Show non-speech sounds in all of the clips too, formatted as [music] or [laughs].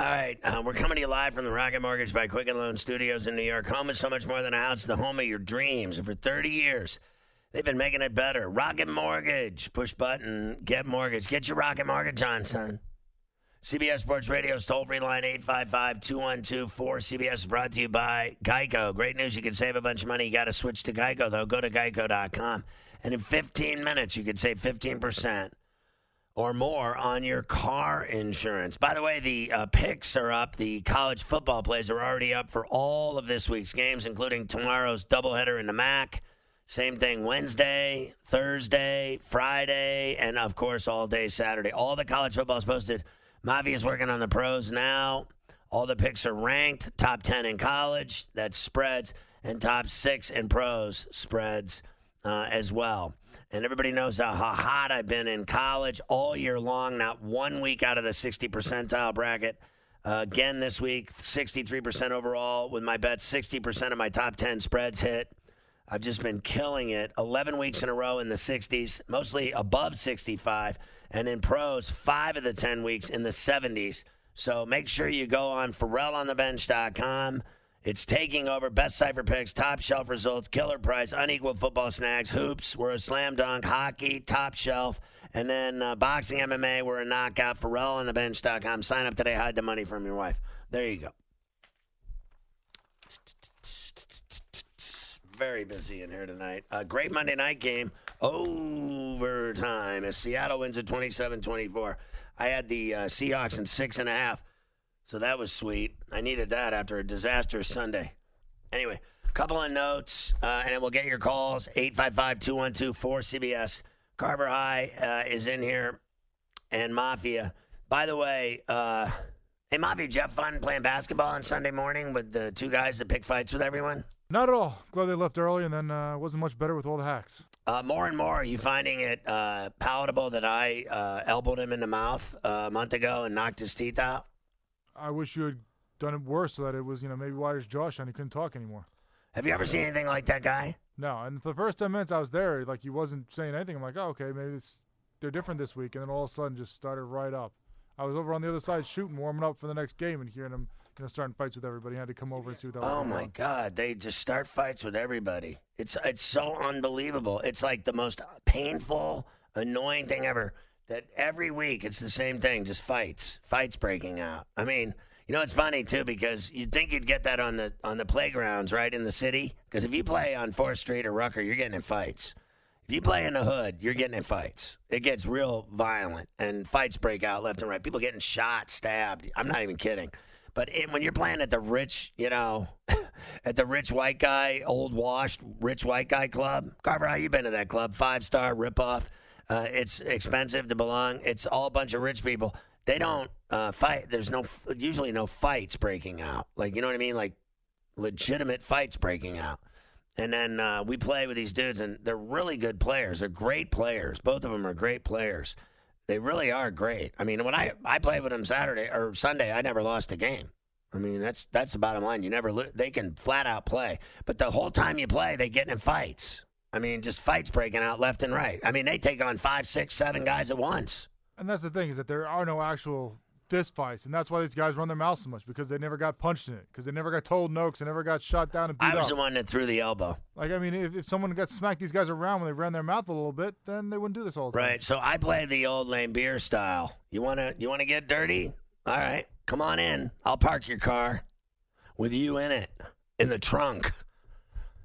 All right, uh, we're coming to you live from the Rocket Mortgage by Quicken Loan Studios in New York. Home is so much more than a house, the home of your dreams. And for 30 years, they've been making it better. Rocket Mortgage. Push button, get mortgage. Get your Rocket Mortgage on, son. CBS Sports Radio's toll free line 855 212 4CBS is brought to you by Geico. Great news. You can save a bunch of money. You got to switch to Geico, though. Go to geico.com. And in 15 minutes, you can save 15% or more on your car insurance. By the way, the uh, picks are up. The college football plays are already up for all of this week's games, including tomorrow's doubleheader in the MAC. Same thing Wednesday, Thursday, Friday, and of course all day Saturday. All the college football is posted. Mavi is working on the pros now. All the picks are ranked top 10 in college, that's spreads, and top six in pros spreads uh, as well. And everybody knows how hot I've been in college all year long, not one week out of the 60 percentile bracket. Uh, again this week, 63% overall with my bets, 60% of my top 10 spreads hit. I've just been killing it. 11 weeks in a row in the 60s, mostly above 65. And in pros, five of the 10 weeks in the 70s. So make sure you go on FerrallOnTheBench.com. It's taking over best cipher picks, top shelf results, killer price, unequal football snags, hoops. We're a slam dunk, hockey, top shelf, and then uh, boxing, MMA. We're a knockout. FerrallOnTheBench.com. Sign up today. Hide the money from your wife. There you go. Very busy in here tonight. A great Monday night game. Overtime as Seattle wins at 27 24. I had the uh, Seahawks in six and a half. So that was sweet. I needed that after a disastrous Sunday. Anyway, a couple of notes, uh, and then we'll get your calls 855 212 4CBS. Carver High uh, is in here, and Mafia. By the way, uh, hey, Mafia, Jeff fun playing basketball on Sunday morning with the two guys that pick fights with everyone? Not at all. Glad they left early, and then uh, wasn't much better with all the hacks. Uh, more and more, are you finding it uh, palatable that I uh, elbowed him in the mouth uh, a month ago and knocked his teeth out? I wish you had done it worse so that it was, you know, maybe why his jaw shut and he couldn't talk anymore. Have you ever seen anything like that guy? No, and for the first 10 minutes I was there, like he wasn't saying anything. I'm like, oh, okay, maybe it's, they're different this week. And then all of a sudden just started right up. I was over on the other side shooting, warming up for the next game and hearing him, you know, starting fights with everybody. I had to come over and see what that was. Oh going my on. God! They just start fights with everybody. It's it's so unbelievable. It's like the most painful, annoying thing ever. That every week it's the same thing, just fights, fights breaking out. I mean, you know, it's funny too because you'd think you'd get that on the on the playgrounds, right in the city. Because if you play on Fourth Street or Rucker, you're getting in fights. If you play in the hood, you're getting in fights. It gets real violent, and fights break out left and right. People getting shot, stabbed. I'm not even kidding. But it, when you're playing at the rich, you know, [laughs] at the rich white guy, old washed rich white guy club, Carver, how you been to that club? Five star ripoff. Uh, it's expensive to belong. It's all a bunch of rich people. They don't uh, fight. There's no usually no fights breaking out. Like you know what I mean? Like legitimate fights breaking out. And then uh, we play with these dudes, and they're really good players. They're great players. Both of them are great players. They really are great. I mean, when I I played with them Saturday or Sunday, I never lost a game. I mean, that's that's the bottom line. You never lo- they can flat out play, but the whole time you play, they get in fights. I mean, just fights breaking out left and right. I mean, they take on five, six, seven guys at once. And that's the thing is that there are no actual fist fights, and that's why these guys run their mouths so much because they never got punched in it, because they never got told no, because they never got shot down and beat I was up. the one that threw the elbow. Like I mean, if, if someone got smacked these guys around when they ran their mouth a little bit, then they wouldn't do this all the time. Right. So I play the old Laimbeer style. You wanna you wanna get dirty? All right, come on in. I'll park your car with you in it in the trunk.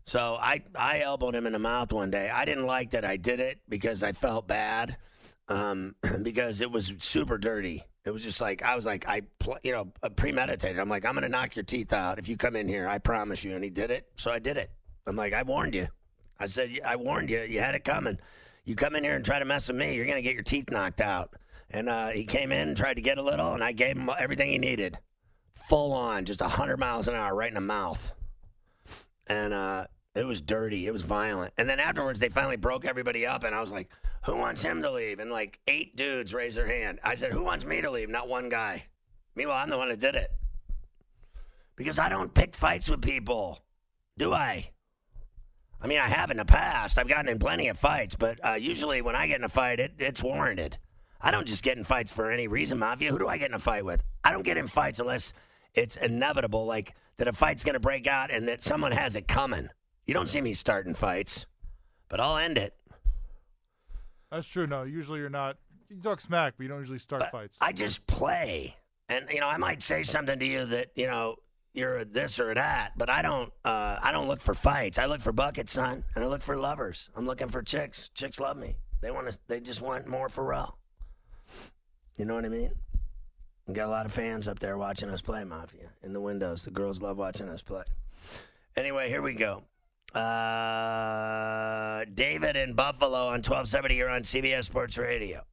So I I elbowed him in the mouth one day. I didn't like that I did it because I felt bad, um, [clears throat] because it was super dirty. It was just like I was like I pl- you know uh, premeditated. I'm like I'm gonna knock your teeth out if you come in here. I promise you. And he did it. So I did it. I'm like I warned you. I said I warned you. You had it coming. You come in here and try to mess with me, you're gonna get your teeth knocked out. And uh, he came in and tried to get a little, and I gave him everything he needed. full on, just 100 miles an hour right in the mouth. And uh, it was dirty. It was violent. And then afterwards, they finally broke everybody up, and I was like, who wants him to leave? And like eight dudes raised their hand. I said, who wants me to leave? Not one guy. Meanwhile, I'm the one that did it. Because I don't pick fights with people, do I? I mean, I have in the past. I've gotten in plenty of fights, but uh, usually when I get in a fight, it, it's warranted. I don't just get in fights for any reason, Mafia. Who do I get in a fight with? I don't get in fights unless it's inevitable, like that a fight's going to break out and that someone has it coming. You don't see me starting fights, but I'll end it. That's true. No, usually you're not. You talk smack, but you don't usually start But fights. I just play. And, you know, I might say something to you that, you know, you're a this or a that, but I don't uh, I don't look for fights. I look for buckets, son, and I look for lovers. I'm looking for chicks. Chicks love me. They want to they just want more Ferrall. You know what I mean? Got a lot of fans up there watching us play Mafia in the windows. The girls love watching us play. Anyway, here we go. Uh, David in Buffalo on 1270 here on CBS Sports Radio.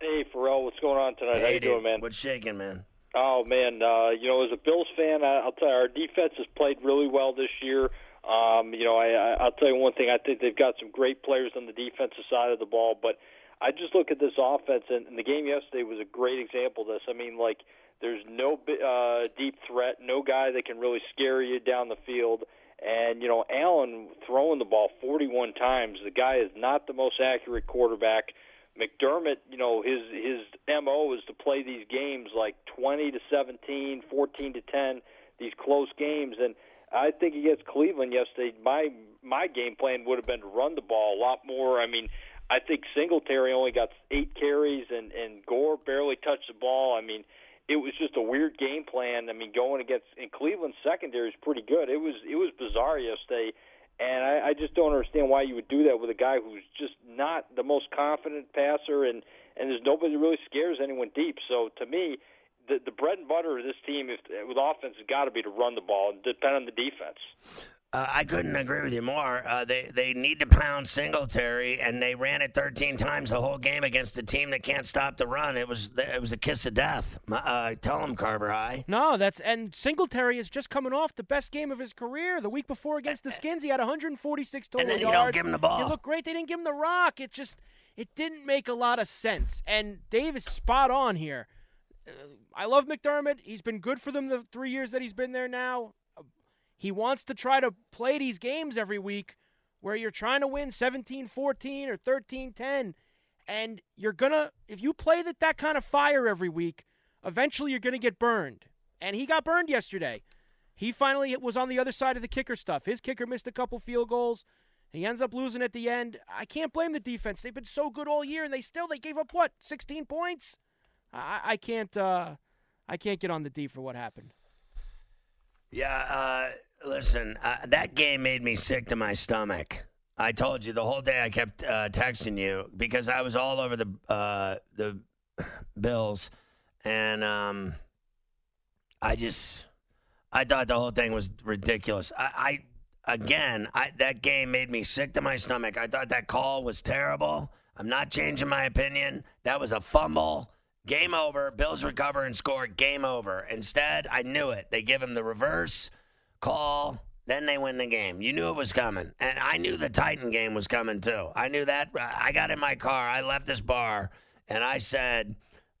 Hey, Ferrall, what's going on tonight? How you dude. doing, man? What's shaking, man? Oh man, uh, you know, as a Bills fan, I, I'll tell you, our defense has played really well this year. Um, you know, I, I, I'll tell you one thing. I think they've got some great players on the defensive side of the ball, but I just look at this offense, and, and the game yesterday was a great example of this. I mean, like, there's no uh, deep threat, no guy that can really scare you down the field. And you know, Allen throwing the ball 41 times. The guy is not the most accurate quarterback. McDermott, you know, his his mo is to play these games like 20 to 17, 14 to 10, these close games. And I think against Cleveland yesterday, my my game plan would have been to run the ball a lot more. I mean, I think Singletary only got eight carries, and and Gore barely touched the ball. I mean, it was just a weird game plan. I mean, going against and Cleveland's secondary is pretty good. It was it was bizarre yesterday, and I, I just don't understand why you would do that with a guy who's just not the most confident passer, and and there's nobody that really scares anyone deep. So to me, the the bread and butter of this team, if with offense, has got to be to run the ball and depend on the defense. Uh, I couldn't agree with you more. Uh, they they need to pound Singletary, and they ran it 13 times the whole game against a team that can't stop the run. It was it was a kiss of death. Uh, tell them Carver High. No, that's and Singletary is just coming off the best game of his career. The week before against the Skins, he had 146 total And then you yards. don't give him the ball. He looked great. They didn't give him the rock. It just it didn't make a lot of sense. And Dave is spot on here. Uh, I love McDermott. He's been good for them the three years that he's been there now. He wants to try to play these games every week where you're trying to win 17-14 or 13-10 and you're going to if you play that that kind of fire every week, eventually you're going to get burned. And he got burned yesterday. He finally was on the other side of the kicker stuff. His kicker missed a couple field goals. He ends up losing at the end. I can't blame the defense. They've been so good all year, and they still they gave up what 16 points. I, I can't uh, I can't get on the D for what happened. Yeah, uh, listen, uh, that game made me sick to my stomach. I told you the whole day I kept uh, texting you because I was all over the uh, the [laughs] Bills, and um, I just I thought the whole thing was ridiculous. I, I again, I, that game made me sick to my stomach. I thought that call was terrible. I'm not changing my opinion. That was a fumble. Game over. Bills recover and score. Game over. Instead, I knew it. They give him the reverse call. Then they win the game. You knew it was coming. And I knew the Titan game was coming too. I knew that. I got in my car. I left this bar and I said,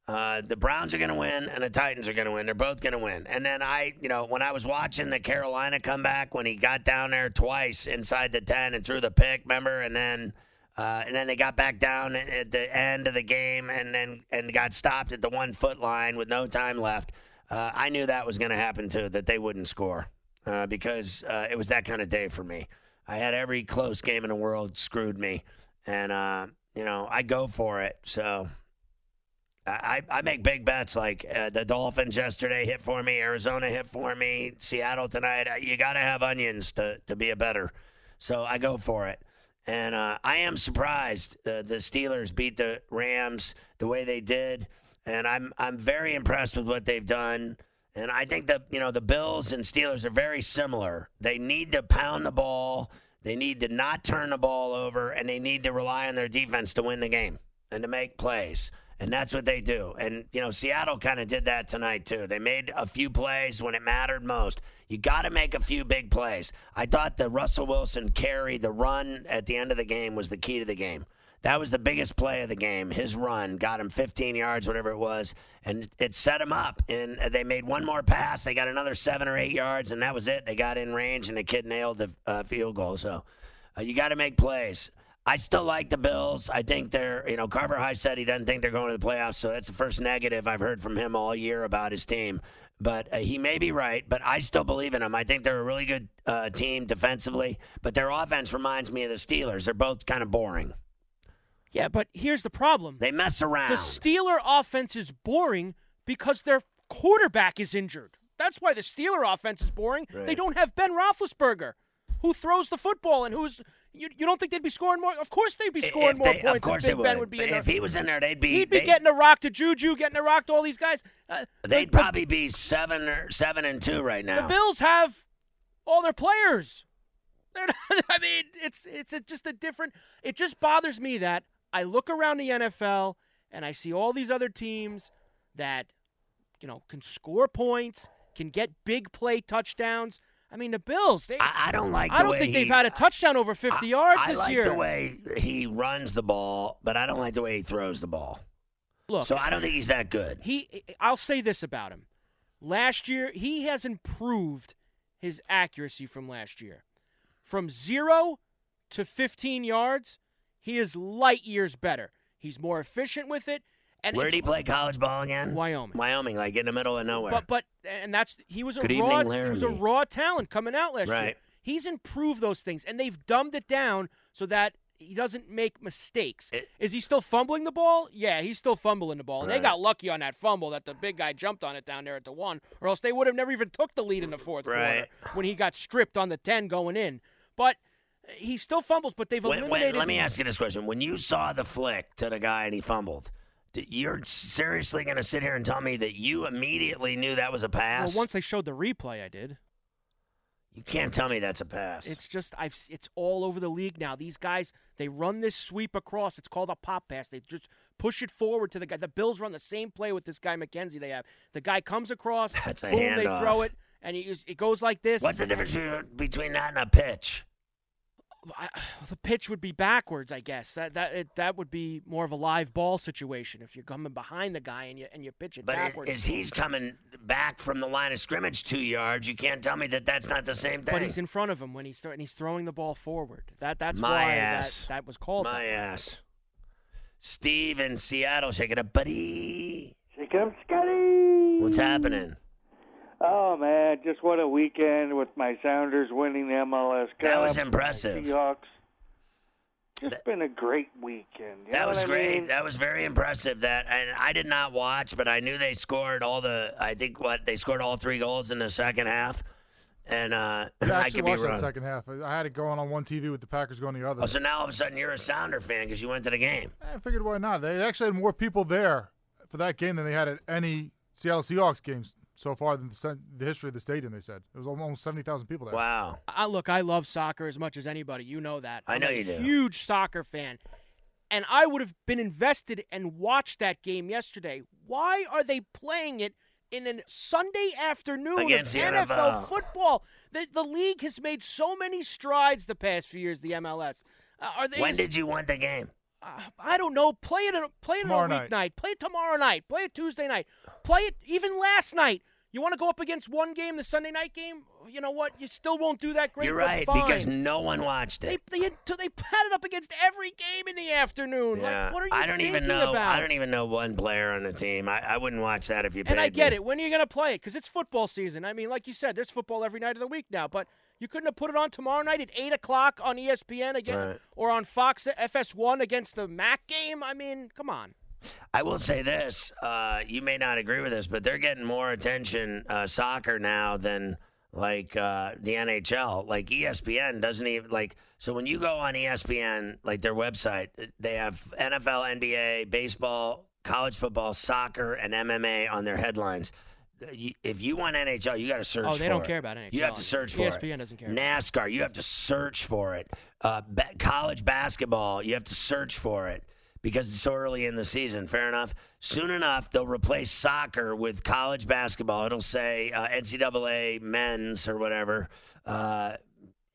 uh, the Browns are going to win and the Titans are going to win. They're both going to win. And then I, you know, when I was watching the Carolina comeback, when he got down there twice inside the 10 and threw the pick, remember? And then. Uh, and then they got back down at- at the end of the game, and then and got stopped at the one foot line with no time left. Uh, I knew that was going to happen too, that they wouldn't score uh, because uh, it was that kind of day for me. I had every close game in the world screwed me, and uh, you know I go for it. So I, I make big bets like uh, the Dolphins yesterday hit for me, Arizona hit for me, Seattle tonight. Uh, You got to have onions to to be a better. So I go for it. And uh, I am surprised the Steelers beat the Rams the way they did, and I'm I'm very impressed with what they've done. And I think that you know the Bills and Steelers are very similar. They need to pound the ball, they need to not turn the ball over, and they need to rely on their defense to win the game and to make plays. And that's what they do. And, you know, Seattle kind of did that tonight, too. They made a few plays when it mattered most. You got to make a few big plays. I thought the Russell Wilson carry, the run at the end of the game was the key to the game. That was the biggest play of the game. His run got him 15 yards, whatever it was, and it set him up. And they made one more pass. They got another seven or eight yards, and that was it. They got in range, and the kid nailed the uh, field goal. So uh, you got to make plays. I still like the Bills. I think they're, you know, Carver High said he doesn't think they're going to the playoffs, so that's the first negative I've heard from him all year about his team. But uh, he may be right, but I still believe in them. I think they're a really good uh, team defensively, but their offense reminds me of the Steelers. They're both kind of boring. Yeah, but here's the problem. They mess around. The Steeler offense is boring because their quarterback is injured. That's why the Steeler offense is boring. Right. They don't have Ben Roethlisberger, who throws the football and who's you, you don't think they'd be scoring more? Of course they'd be scoring If more they- points. Of course if Big they Ben would. be in if there. he was in there, they'd be. He'd be getting a rock to Juju, getting a rock to all these guys. Uh, They'd the- probably be seven or seven and two right now. the. Bills have all their players. [laughs] They're not, I mean, it's it's a, just a different. It just bothers me that I look around the NFL and I see all these other teams that you know can score points, can get big play touchdowns. I mean, the Bills. They, I, I don't like. I don't think they've had a touchdown over 50 I- yards I this like year. the way he runs the ball, but I don't like the way he throws the ball. Look, So I don't think he's that good. he I'll say this about him. Last year, he has improved his accuracy from last year. From 0 to 15 yards, he is light years better. He's more efficient with it and Where did he play college ball again? Wyoming. Wyoming, like in the middle of nowhere. But but and that's he was a Good raw evening, he was a raw talent coming out last year. He's improved those things and they've dumbed it down so that he doesn't make mistakes. It- Is he still fumbling the ball? Yeah, he's still fumbling the ball. And they got lucky on that fumble that the big guy jumped on it down there at the one, or else they would have never even took the lead in the fourth Right. quarter when he got stripped on the ten going in. But he still fumbles, but they've When- when- eliminated. let me ask you this question: When you saw the flick to the guy and he fumbled, you're seriously going to sit here and tell me that you immediately knew that was a pass? Well, once they showed the replay, I did. you can't tell me that's a pass. It's just I've it's all over the league now. These guys they run this sweep across. It's called a pop pass. They just push it forward to the guy. The Bills run the same play with this guy McKenzie. They have the guy comes across. [laughs] That's a boom, they throw it, and it goes like this. What's the difference between that and a pitch? I, the pitch would be backwards, I guess. That that it, that would be more of a live ball situation if you're coming behind the guy and you and you pitch it But i- backwards. as he's coming back from the line of scrimmage two yards, you can't tell me that that's not the same thing. but he's in front of him when he's throw, and he's throwing the ball forward. That that's My why ass. that that was called. My that. ass. Steve in Seattle, shake it up, buddy. Shake it up, Scotty. What's happening? Oh man, just what a weekend with my Sounders winning the MLS Cup. That was impressive. Seahawks. Just That- been a great weekend. You That know was what I great. mean? That was very impressive. That and I did not watch, but I knew they scored all the. I think what they scored all three goals in the second half, and uh, [clears throat] Yeah, I I actually could be watched that wrong. second half. I I had it going on one TV with the Packers going the other. Oh, so now all of a sudden you're a Sounder fan because you went to the game. I figured why not. They actually had more people there for that game than they had at any Seattle Seahawks games so far than the, the history of the stadium. They said it was almost seventy thousand people there. Wow. I look, I love soccer as much as anybody. You know that. I I'm know a you do. Huge soccer fan. And I would have been invested and watched that game yesterday. Why are they playing it in a Sunday afternoon Against of NFL, NFL? football? The, the league has made so many strides the past few years. The MLS. Uh, are they? When did you want the game? Uh, I don't know. Play it. On, play it Tomorrow on a night. weeknight. Play it tomorrow night. Play it Tuesday night. Play it even last night. You want to go up against one game, the Sunday night game? You know what? You still won't do that great. You're right fine. because no one watched They it. they had to, they had it up against every game in the afternoon. Yeah. Like, what are you I don't even thinking know. about? I don't even know one player on the team. I, I wouldn't watch that if you paid and I get me. it. When are you going to play it? Because it's football season. I mean, like you said, there's football every night of the week now. But you couldn't have put it on tomorrow night at eight o'clock on ESPN again, Right. or on Fox FS1 against the MAC game. I mean, come on. I will say this: uh, you may not agree with this, but they're getting more attention uh, soccer now than like uh, the NHL. Like ESPN doesn't even like. So when you go on ESPN, like their website, they have NFL, NBA, baseball, college football, soccer, and MMA on their headlines. If you want NHL, you got to search. Oh, they don't it. care about NHL. You have to search for it. ESPN doesn't care. NASCAR, you have to search for it. Uh, college basketball, you have to search for it. because it's so early in the season. Fair enough. Soon enough, they'll replace soccer with college basketball. It'll say uh, NCAA men's or whatever, uh,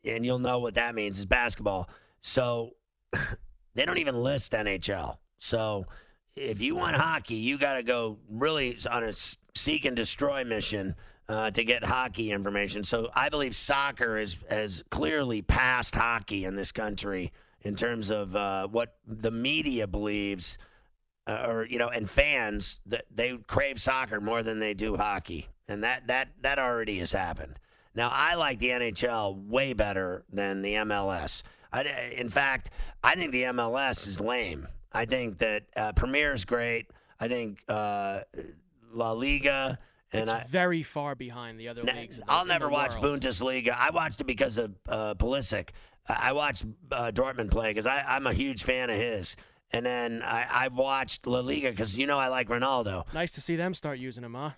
and you'll know what that means is basketball. So [laughs] they don't even list NHL. So if you want hockey, you got to go really on a seek and destroy mission uh, to get hockey information. So I believe soccer is has clearly passed hockey in this country in terms of uh, what the media believes, uh, or you know, and fans that they crave soccer more than they do hockey, and that that that already has happened. Now I like the NHL way better than the MLS. I, in fact, I think the MLS is lame. I think that uh, Premier is great. I think uh, La Liga. And it's I, very far behind the other leagues. The, I'll never watch world. Bundesliga. I watched it because of uh, Pulisic. I watched uh, Dortmund play because I'm a huge fan of his. And then I, I've watched La Liga because you know I like Ronaldo. Nice to see them start using him, huh?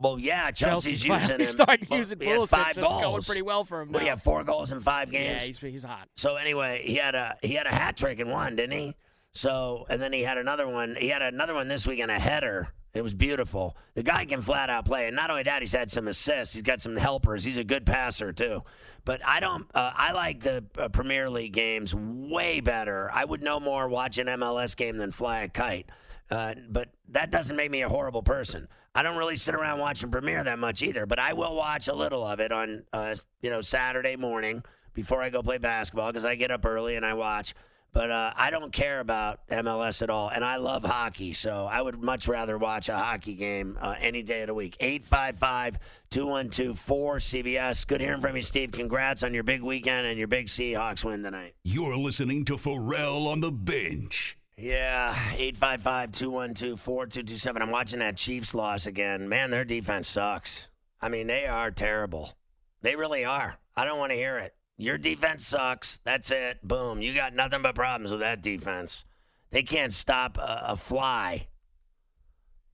Well, yeah, Chelsea's, Chelsea's using him. [laughs] Start using he had five That's goals. going pretty well for him. What do you have? Four goals in five games. Yeah, he's, he's hot. So anyway, he had a he had a hat trick in one, didn't he? So and then he had another one. He had another one this week in a header. It was beautiful. The guy can flat out play, and not only that, he's had some assists. He's got some helpers. He's a good passer too. But I don't. Uh, I like the uh, Premier League games way better. I would no more watch an MLS game than fly a kite. Uh, but that doesn't make me a horrible person. I don't really sit around watching Premier that much either, but I will watch a little of it on, uh, you know, Saturday morning before I go play basketball because I get up early and I watch. But uh, I don't care about MLS at all, and I love hockey, so I would much rather watch a hockey game uh, any day of the week. 855 212 4CBS. Good hearing from you, Steve. Congrats on your big weekend and your big Seahawks win tonight. You're listening to Ferrall on the bench. Yeah, 855 212 4227. I'm watching that Chiefs loss again. Man, their defense sucks. I mean, they are terrible. They really are. I don't want to hear it. Your defense sucks. That's it. Boom. You got nothing but problems with that defense. They can't stop a, a fly.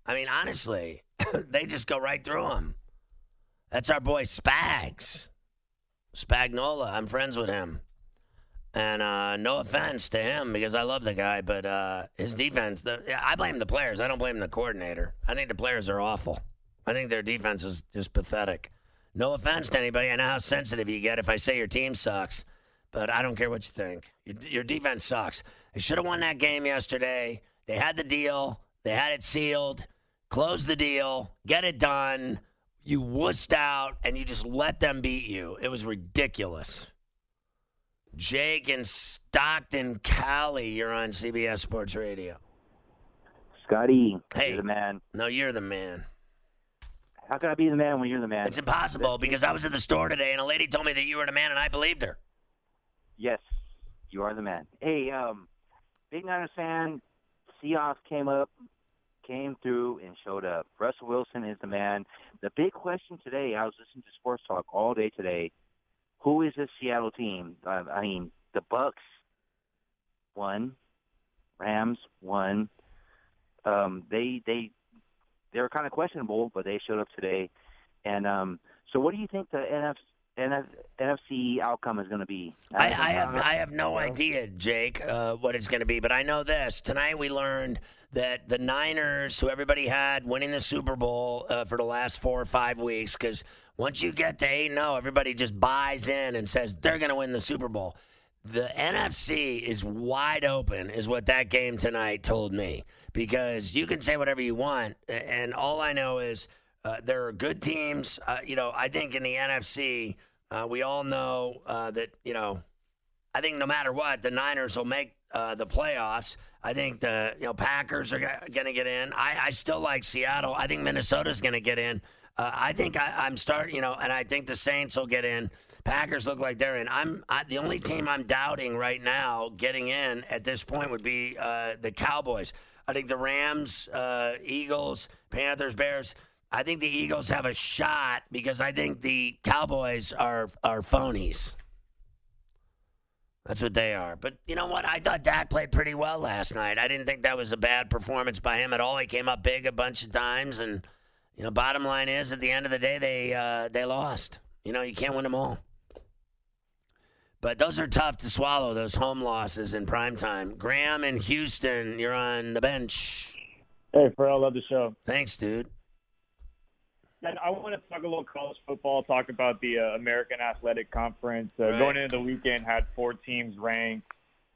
I mean, honestly, [laughs] they just go right through them. That's our boy Spags. Spagnuolo. I'm friends with him. And uh, no offense to him because I love the guy, but uh, his defense, the, I blame the players. I don't blame the coordinator. I think the players are awful. I think their defense is just pathetic. No offense to anybody. I know how sensitive you get if I say your team sucks, but I don't care what you think. Your, your defense sucks. They should have won that game yesterday. They had the deal, they had it sealed. Close the deal, get it done. You wussed out, and you just let them beat you. It was ridiculous. Jake in Stockton, Cali. You're on CBS Sports Radio. Scotty, hey, you're the man. No, you're the man. How can I be the man when you're the man? It's impossible because I was at the store today and a lady told me that you were the man and I believed her. Yes, you are the man. Hey, um, big Niners fan. Seahawks came up, came through, and showed up. Russell Wilson is the man. The big question today. I was listening to Sports Talk all day today who is this Seattle team? Uh, I mean, the Bucks won, Rams won. Um, they they they were kind of questionable, but they showed up today. And um, so, what do you think the NFC, NF, NFC outcome is going to be? I, I have I have no idea, Jake, uh, what it's going to be, but I know this. Tonight we learned that the Niners, who everybody had winning the Super Bowl uh, for the last four or five weeks, because once you get to 8 0, everybody just buys in and says they're going to win the Super Bowl. The NFC is wide open, is what that game tonight told me. Because you can say whatever you want, and all I know is uh, there are good teams. Uh, you know, I think in the NFC, uh, we all know uh, that, you know, I think no matter what, the Niners will make uh, the playoffs. I think the you know Packers are going to get in. I, I still like Seattle. I think Minnesota's going to get in. Uh, I think I, am starting, you know, and I think the Saints will get in. Packers look like they're in. I'm I, the only team I'm doubting right now getting in at this point would be uh, the Cowboys. I think the Rams, uh, Eagles, Panthers, Bears. I think the Eagles have a shot because I think the Cowboys are are phonies. That's what they are. But you know what? I thought Dak played pretty well last night. I didn't think that was a bad performance by him at all. He came up big a bunch of times and you know, bottom line is, at the end of the day, they uh, they lost. You know, you can't win them all. But those are tough to swallow, those home losses in prime time. Graham in Houston, you're on the bench. Hey, Ferrall, love the show. Thanks, dude. And I want to talk a little college football, talk about the uh, American Athletic Conference. Uh, Right. Going into the weekend, had four teams ranked.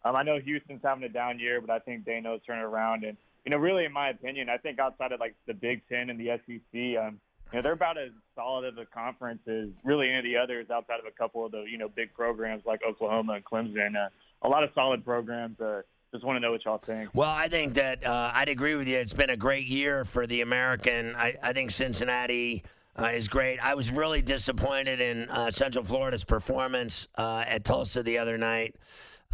Um, I know Houston's having a down year, but I think Dano's turning around. And, you know, really, in my opinion, I think outside of, like, the Big Ten and the SEC, um, you know, they're about as solid of a conference as really any of the others outside of a couple of the, you know, big programs like Oklahoma and Clemson. Uh, a lot of solid programs. Uh, just want to know what y'all think. Well, I think that uh, I'd agree with you. It's been a great year for the American. I, I think Cincinnati uh, is great. I was really disappointed in uh, Central Florida's performance uh, at Tulsa the other night.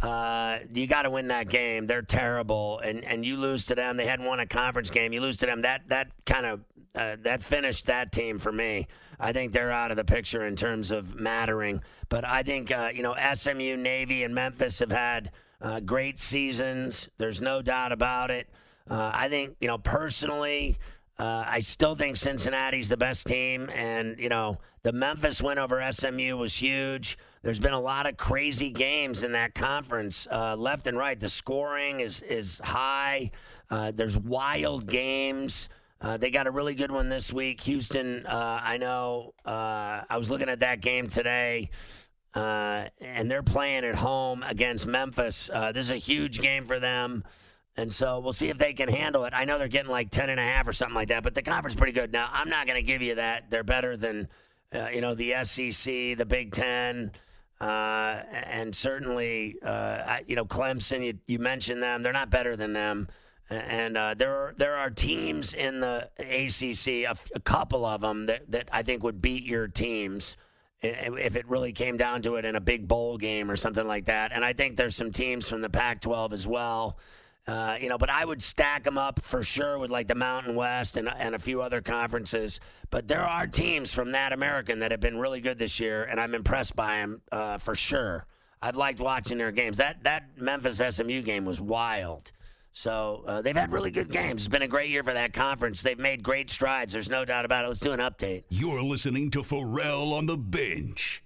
Uh, you got to win that game. They're terrible, and, and you lose to them. They hadn't won a conference game. You lose to them. That that kind of uh, that finished that team for me. I think they're out of the picture in terms of mattering. But I think uh, you know SMU, Navy, and Memphis have had uh, great seasons. There's no doubt about it. Uh, I think you know personally. Uh, I still think Cincinnati's the best team, and you know the Memphis win over SMU was huge. There's been a lot of crazy games in that conference, uh, left and right. The scoring is is high. Uh, there's wild games. Uh, they got a really good one this week. Houston, uh, I know. Uh, I was looking at that game today. And they're playing at home against Memphis. This is a huge game for them. And so we'll see if they can handle it. I know they're getting like 10 and a half or something like that, but the conference is pretty good. Now, I'm not going to give you that. They're better than, uh, you know, the SEC, the Big Ten, uh, and certainly, uh, I, you know, Clemson, you, you mentioned them. They're not better than them. And uh, there are there are teams in the ACC, a, couple of them that, that I think would beat your teams if it really came down to it in a big bowl game or something like that. And I think there's some teams from the Pac-12 as well. Uh, you know, but I would stack them up for sure with like the Mountain West and, and a few other conferences. But there are teams from that American that have been really good this year, and I'm impressed by them uh, for sure. I've liked watching their games. That that Memphis SMU game was wild. So uh, they've had really good games. It's been a great year for that conference. They've made great strides. There's no doubt about it. Let's do an update. You're listening to Ferrall on the bench.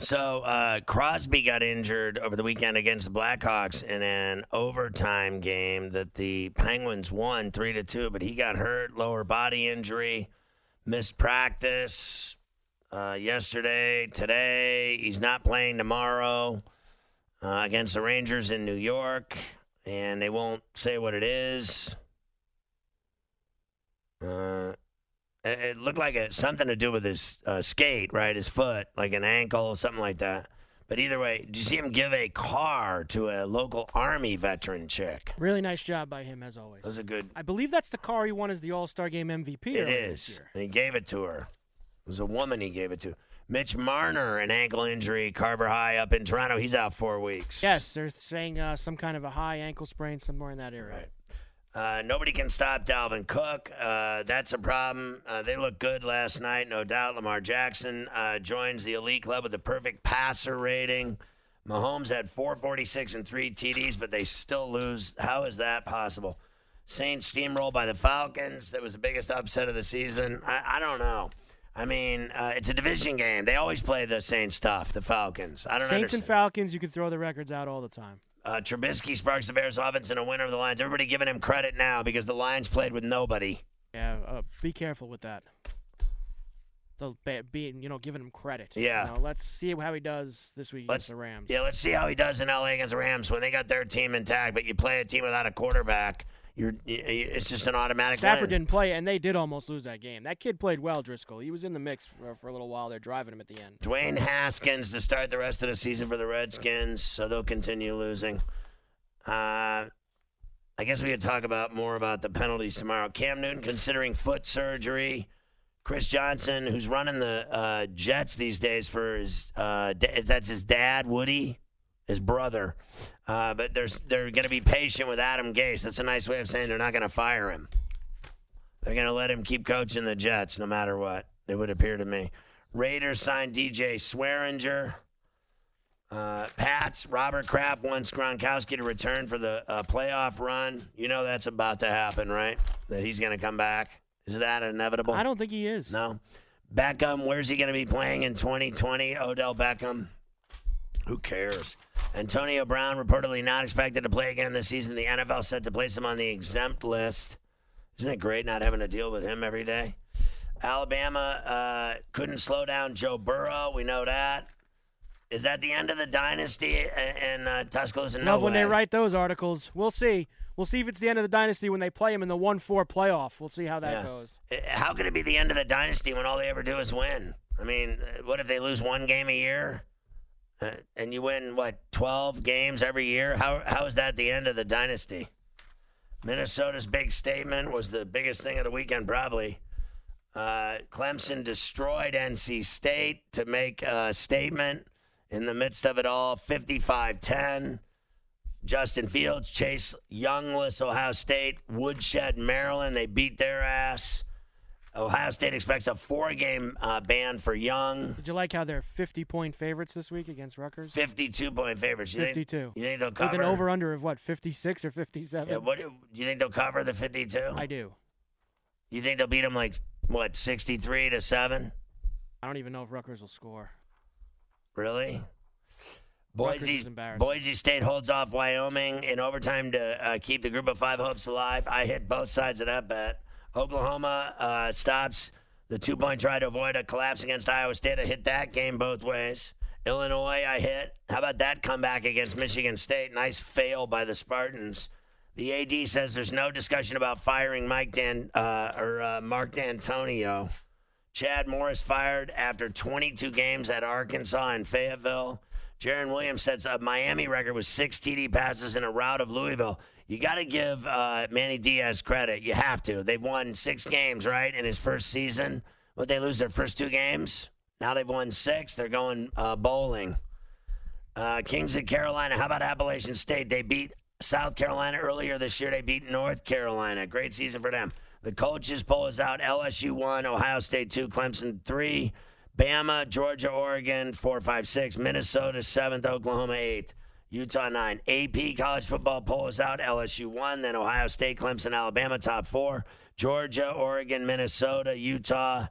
So uh, Crosby got injured over the weekend against the Blackhawks in an overtime game that the Penguins won three to two, but he got hurt, lower body injury, missed practice uh, yesterday, today. He's not playing tomorrow uh, against the Rangers in New York, and they won't say what it is. It, looked like it something to do with his uh, skate, right? His foot, like an ankle, something like that. But either way, did you see him give a car to a local army veteran chick? Really nice job by him as always. That was a good. I believe that's the car he won as the All Star Game MVP. It is. And he gave it to her. It was a woman he gave it to. Mitch Marner, an ankle injury, Carver High up in Toronto. He's out four weeks. Yes, they're saying uh, some kind of a high ankle sprain somewhere in that area. Right. Uh, nobody can stop Dalvin Cook. Uh, that's a problem. Uh, they look good last night, no doubt. Lamar Jackson uh, joins the elite club with the perfect passer rating. Mahomes had 446 and three TDs, but they still lose. How is that possible? Saints steamrolled by the Falcons. That was the biggest upset of the season. I, I don't know. I mean, uh, it's a division game. They always play the Saints tough, the Falcons. I don't Saints understand. and Falcons, you can throw the records out all the time. Uh, Trubisky sparks the Bears' offense in a win over the Lions. Everybody giving him credit now because the Lions played with nobody. Yeah, uh, be careful with that. They'll be, be you know giving him credit. Yeah. You know, let's see how he does this week Let's against the Rams. Yeah, let's see how he does in LA against the Rams when they got their team intact. But you play a team without a quarterback, you're you, it's just an automatic Stafford win. didn't play, and they did almost lose that game. That kid played well, Driskel. He was in the mix for, for a little while. They're driving him at the end. Dwayne Haskins to start the rest of the season for the Redskins, so they'll continue losing. Uh, I guess we could talk about more about the penalties tomorrow. Cam Newton considering foot surgery. Chris Johnson, who's running the uh, Jets these days for his uh, da- that's his dad, Woody, his brother. Uh, but they're they're going to be patient with Adam Gase. That's a nice way of saying they're not going to fire him. They're going to let him keep coaching the Jets no matter what. It would appear to me. Raiders signed DJ Swearinger. Uh, Pats, Robert Kraft wants Gronkowski to return for the uh, playoff run. You know that's about to happen, right? That he's going to come back. Is that inevitable? I don't think he is. No. Beckham, where's he going to be playing in 2020? Odell Beckham. Who cares? Antonio Brown reportedly not expected to play again this season. The NFL set to place him on the exempt list. Isn't it great not having to deal with him every day? Alabama uh, couldn't slow down Joe Burrow. We know that. Is that the end of the dynasty in, uh, Tuscaloosa? No Love when they write those articles. We'll see. We'll see if it's the end of the dynasty when they play him in the one-four playoff. We'll see how that Yeah. goes. How could it be the end of the dynasty when all they ever do is win? I mean, uh, what if they lose one game a year, and you win what twelve games every year? How how is that the end of the dynasty? Minnesota's big statement was the biggest thing of the weekend, probably. Uh, Clemson destroyed NC State to make a statement in the midst of it all, 55 10. Justin Fields, Chase Youngless, Ohio State, Woodshed, Maryland. They beat their ass. Ohio State expects a four game uh, ban for Young. Did you like how they're 50-point favorites this week against Rutgers? 52 point favorites. You think- 52. you think they'll With cover? an over-under of what, 56 or 57? Yeah, what do you think they'll cover the 52? I do. You think they'll beat them like what, 63 to 7? I don't even know if Rutgers will score. Really? Boise, is. Boise State holds off Wyoming in overtime to uh, keep the group of five hopes alive. I hit both sides of that bet. Oklahoma uh, stops the two point try to avoid a collapse against Iowa State. I hit that game both ways. Illinois, I hit. How about that comeback against Michigan State? Nice fail by the Spartans. The AD says there's no discussion about firing Mike Dan uh, or uh, Mark Dantonio. Chad Morris fired after 22 games at Arkansas and Fayetteville. Jarren Williams sets a Miami record with six TD passes in a rout of Louisville. You got to give uh, Manny Diaz credit. You have to. They've won six games, right, in his first season. But they lose their first two games. Now they've won six. They're going uh, bowling. Uh, Kings of Carolina. How about Appalachian State? They beat South Carolina earlier this year. They beat North Carolina. Great season for them. The coaches poll is out. LSU one, Ohio State two, Clemson three, Bama, Georgia, Oregon four, five, six, Minnesota seventh, Oklahoma eighth, Utah nine. AP college football poll is out. LSU one, then Ohio State, Clemson, Alabama top four, Georgia, Oregon, Minnesota, Utah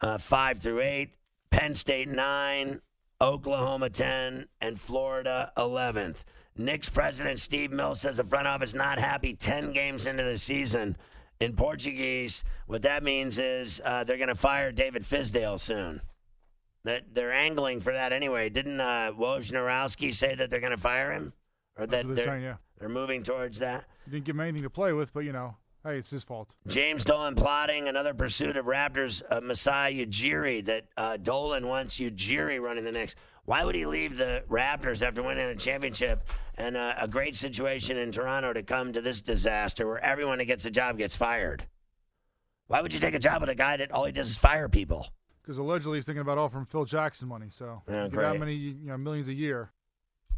uh, five through eight, Penn State nine, Oklahoma 10, and Florida 11th. Knicks president Steve Mills says the front office not happy 10 games into the season. In Portuguese, what that means is uh, they're going to fire David Fizdale soon. That they're angling for that anyway. Didn't uh, Wojnarowski say that they're going to fire him, or That's that what they're they're, saying, yeah. they're moving towards that? He didn't give him anything to play with, but you know, hey, it's his fault. James Dolan plotting another pursuit of Raptors uh, Masai Ujiri that uh, Dolan wants Ujiri running the Knicks. Why would he leave the Raptors after winning a championship and uh, a great situation in Toronto to come to this disaster where everyone that gets a job gets fired? Why would you take a job with a guy that all he does is fire people? Because allegedly he's thinking about offering Phil Jackson money. So Yeah, you get great. that many you know, millions a year.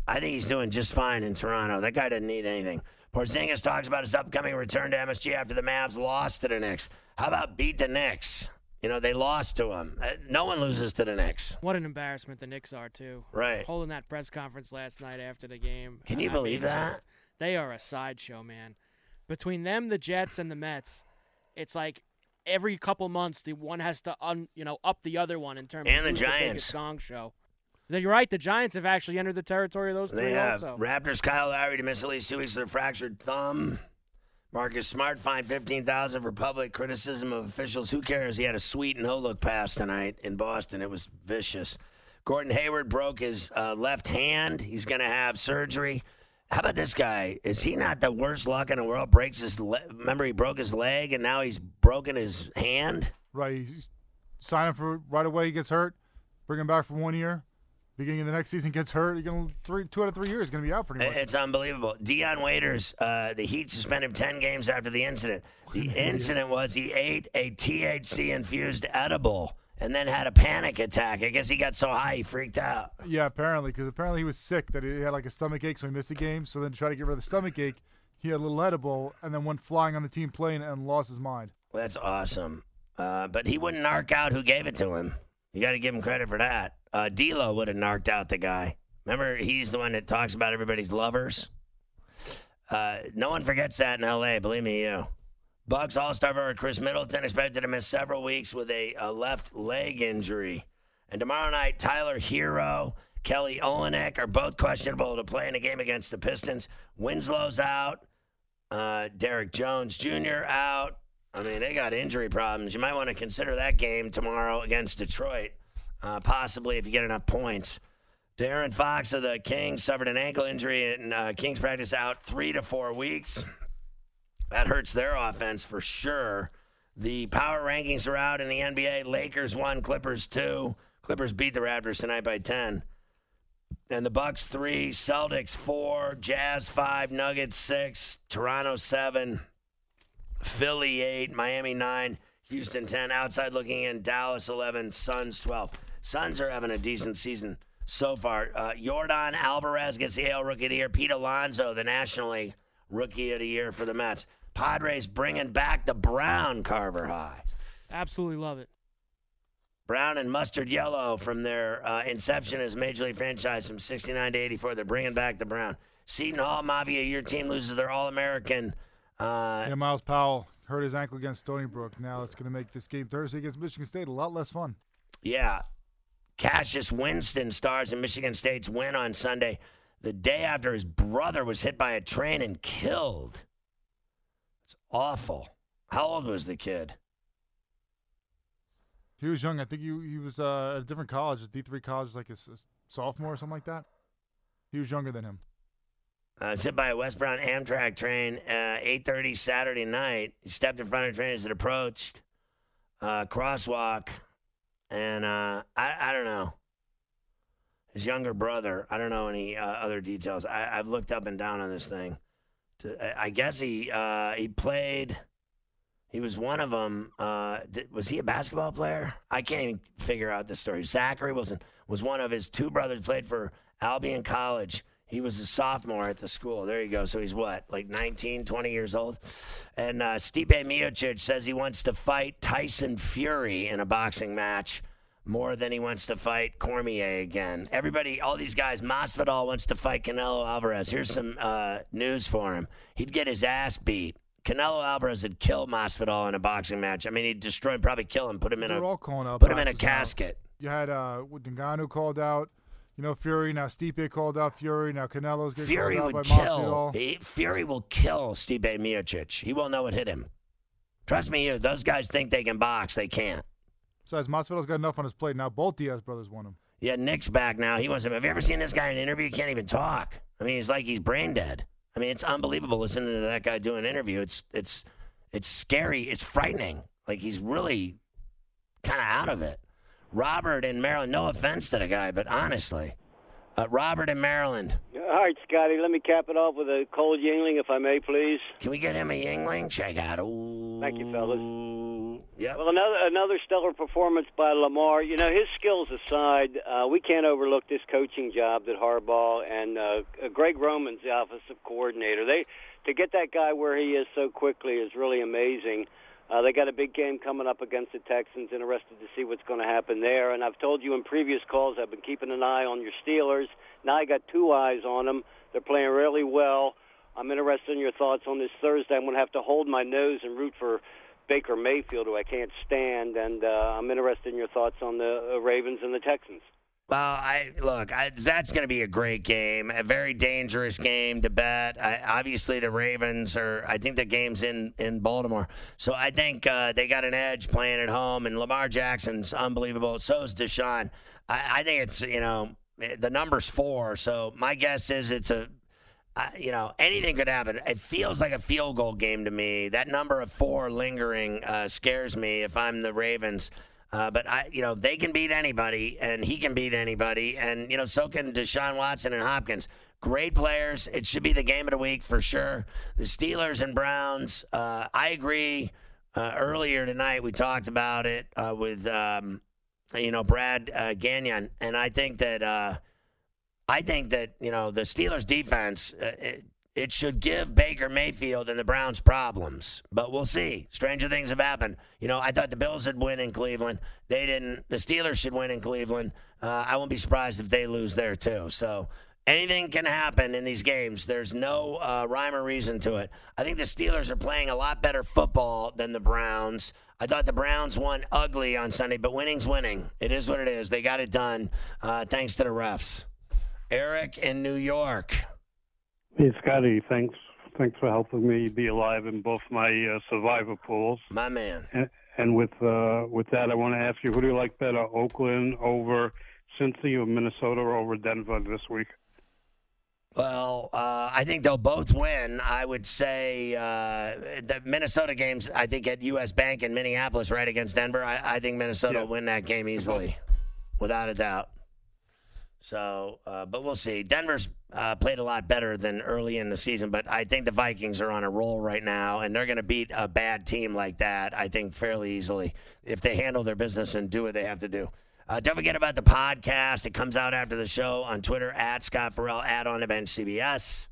I think he's doing just fine in Toronto. That guy doesn't need anything. Porzingis talks about his upcoming return to MSG after the Mavs lost to the Knicks. How about beat the Knicks? You know, they lost to him. Uh, No one loses to the Knicks. What an embarrassment the Knicks are too. Right. Holding that press conference last night after the game. Can you I believe mean, that? just- they are a sideshow, man. Between them, the Jets, and the Mets, it's like every couple months the one has to un, you know up the other one in terms And of the Giants. biggest gong show. Then You're right. The Giants have actually entered the territory of those three They have also. Raptors Kyle Lowry to miss at least two weeks with a fractured thumb. Marcus Smart fined fifteen thousand for public criticism of officials. Who cares? He had a sweet and no look pass tonight in Boston. It was vicious. Gordon Hayward broke his uh, left hand. He's going to have surgery. How about this guy? Is he not the worst luck in the world? Breaks his le- remember he broke his leg and now he's broken his hand. Right. He's sign him for right away. He gets hurt. Bring him back for one year. Beginning of the next season gets hurt. You're gonna three, two out of three years going to be out pretty much. It's unbelievable. Dion Waiters, uh, the Heat suspended him 10 games after the incident. The [laughs] incident was he ate a THC infused edible and then had a panic attack. I guess he got so high he freaked out. Yeah, apparently, because apparently he was sick that he had like a stomach ache, so he missed a game. So then to try to get rid of the stomach ache, he had a little edible and then went flying on the team plane and lost his mind. Well, that's awesome. Uh, but he wouldn't narc out who gave it to him. You got to give him credit for that. Uh, D'Lo would have narked out the guy. Remember, he's the one that talks about everybody's lovers. Uh, no one forgets that in L.A. Believe me, you. Bucks All-Star forward Khris Middleton expected to miss several weeks with a, a left leg injury. And tomorrow night, Tyler Herro, Kelly Olynyk are both questionable to play in a game against the Pistons. Winslow's out. Uh, Derrick Jones Jr. out. I mean, they got injury problems. You might want to consider that game tomorrow against Detroit, uh, possibly if you get enough points. De'Aaron Fox of the Kings suffered an ankle injury in uh, Kings practice out three to four weeks. That hurts their offense for sure. The power rankings are out in the NBA. Lakers one, Clippers two. Clippers beat the Raptors tonight by ten. And the Bucks three, Celtics four, Jazz five, Nuggets six, Toronto seven, Philly eight, Miami nine, Houston ten. Outside looking in, Dallas eleven, Suns twelve. Suns are having a decent season so far. Uh, Yordan Alvarez gets the AL Rookie of the Year. Pete Alonso, the National League Rookie of the Year for the Mets. Padres bringing back the brown Carver High. Absolutely love it. Brown and mustard yellow from their uh, inception as Major League franchise from 69 to 84. They're bringing back the brown. Seton Hall Mavia, your team loses their All American. Uh, Yeah, Myles Powell hurt his ankle against Stony Brook. Now it's going to make this game Thursday against Michigan State a lot less fun. yeah. Cassius Winston stars in Michigan State's win on Sunday, the day after his brother was hit by a train and killed. Awful. How old was the kid? He was young. I think he he was uh, at a different college, D three college, like a, s- a sophomore or something like that. He was younger than him. Uh, was hit by a West Brown Amtrak train uh, 8.30 Saturday night. He stepped in front of the train as it approached. Uh, crosswalk. And uh, I, I don't know. His younger brother. I don't know any uh, other details. I, I've looked up and down on this thing. To, I, guess he uh, he played. He was one of them. Uh, was he a basketball player? I can't even figure out the story. Zachary Winston was one of his two brothers. Played for Albion College. He was a sophomore at the school. There you go. So he's what, like 19, 20 years old? And uh, Stipe Miocic says he wants to fight Tyson Fury in a boxing match more than he wants to fight Cormier again. Everybody, all these guys, Masvidal wants to fight Canelo Alvarez. Here's some uh, news for him. He'd get his ass beat. Canelo Alvarez would kill Masvidal in a boxing match. I mean, he'd destroy him, probably kill him, put him in They're a all calling out. put him in a casket. You had uh, Ngannou called out. You know, Fury. Now Stipe called out Fury. Now Canelo's getting Fury called out by kill. Masvidal. He, Fury will kill Stipe Miocic. He won't know what hit him. Trust me, you. Those guys think they can box. They can't. Besides, Masvidal's got enough on his plate now. Both Diaz brothers want him. Yeah, Nick's back now. He wants him. Have you ever seen this guy in an interview? He can't even talk. I mean, he's like he's brain dead. I mean, it's unbelievable listening to that guy do an interview. It's it's it's scary. It's frightening. Like he's really kind of out of it. Robert in Maryland. No offense to the guy, but honestly, uh, Robert in Maryland. All right, Scotty, let me cap it off with a cold Yuengling, if I may, please. Can we get him a Yuengling? Check out. Ooh. Thank you, fellas. Yep. Well, another another stellar performance by Lamar. You know, his skills aside, uh, we can't overlook this coaching job that Harbaugh and uh, Greg Roman's the offensive coordinator. They to get that guy where he is so quickly is really amazing. Uh, they got a big game coming up against the Texans. Interested to see what's going to happen there. And I've told you in previous calls, I've been keeping an eye on your Steelers. Now I got two eyes on them. They're playing really well. I'm interested in your thoughts on this Thursday. I'm going to have to hold my nose and root for Baker Mayfield, who I can't stand. And uh, I'm interested in your thoughts on the uh, Ravens and the Texans. Well, I look. I, that's going to be a great game, a very dangerous game to bet. I, obviously, the Ravens are. I think the game's in in Baltimore, so I think uh, they got an edge playing at home. And Lamar Jackson's unbelievable. So is Deshaun. I, I think it's you know the number's four. So my guess is it's a. Uh, you know, anything could happen. It feels like a field goal game to me. That number of four lingering uh, scares me if I'm the Ravens. Uh, but I, you know, they can beat anybody, and he can beat anybody, and you know, so can Deshaun Watson and Hopkins. Great players. It should be the game of the week for sure. The Steelers and Browns. Uh, I agree. Uh, earlier tonight, we talked about it uh, with, um, you know, Brad Gagnon, and I think that, I think that you know, the Steelers defense. Uh, it, it should give Baker Mayfield and the Browns problems, but we'll see. Stranger things have happened. You know, I thought the Bills would win in Cleveland. They didn't. The Steelers should win in Cleveland. Uh, I won't be surprised if they lose there too. So anything can happen in these games. There's no uh, rhyme or reason to it. I think the Steelers are playing a lot better football than the Browns. I thought the Browns won ugly on Sunday, but winning's winning. It is what it is. They got it done uh, thanks to the refs. Eric in New York. Hey, Scotty, thanks thanks for helping me be alive in both my uh, survivor pools. My man. And, and with uh, with that, I want to ask you, who do you like better, Oakland over Cincy or Minnesota over Denver this week? Well, uh, I think they'll both win. I would say uh, the Minnesota games, I think at U.S. Bank in Minneapolis, right against Denver, I, I think Minnesota Yeah. will win that game easily, without a doubt. So, uh, but we'll see. Denver's uh, played a lot better than early in the season, but I think the Vikings are on a roll right now, and they're going to beat a bad team like that, I think, fairly easily if they handle their business and do what they have to do. Uh, don't forget about the podcast. It comes out after the show on Twitter at Scott Ferrall, at On the Bench CBS,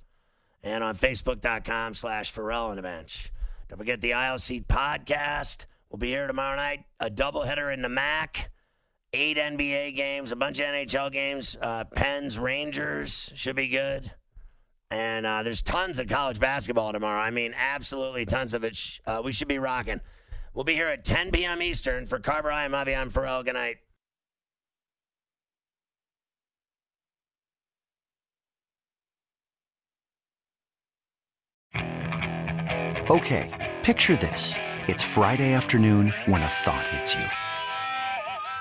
and on Facebook.com slash Farrell on the Bench. Don't forget the Seat podcast. We'll be here tomorrow night. A doubleheader in the MAC. Eight NBA games, a bunch of NHL games. Uh, Pens, Rangers should be good. And uh, there's tons of college basketball tomorrow. I mean, absolutely tons of it. Sh- Uh, we should be rocking. We'll be here at 10 p.m. Eastern for Carver I am Avi. I'm Ferrall. Good night. Okay, picture this. It's Friday afternoon when a thought hits you.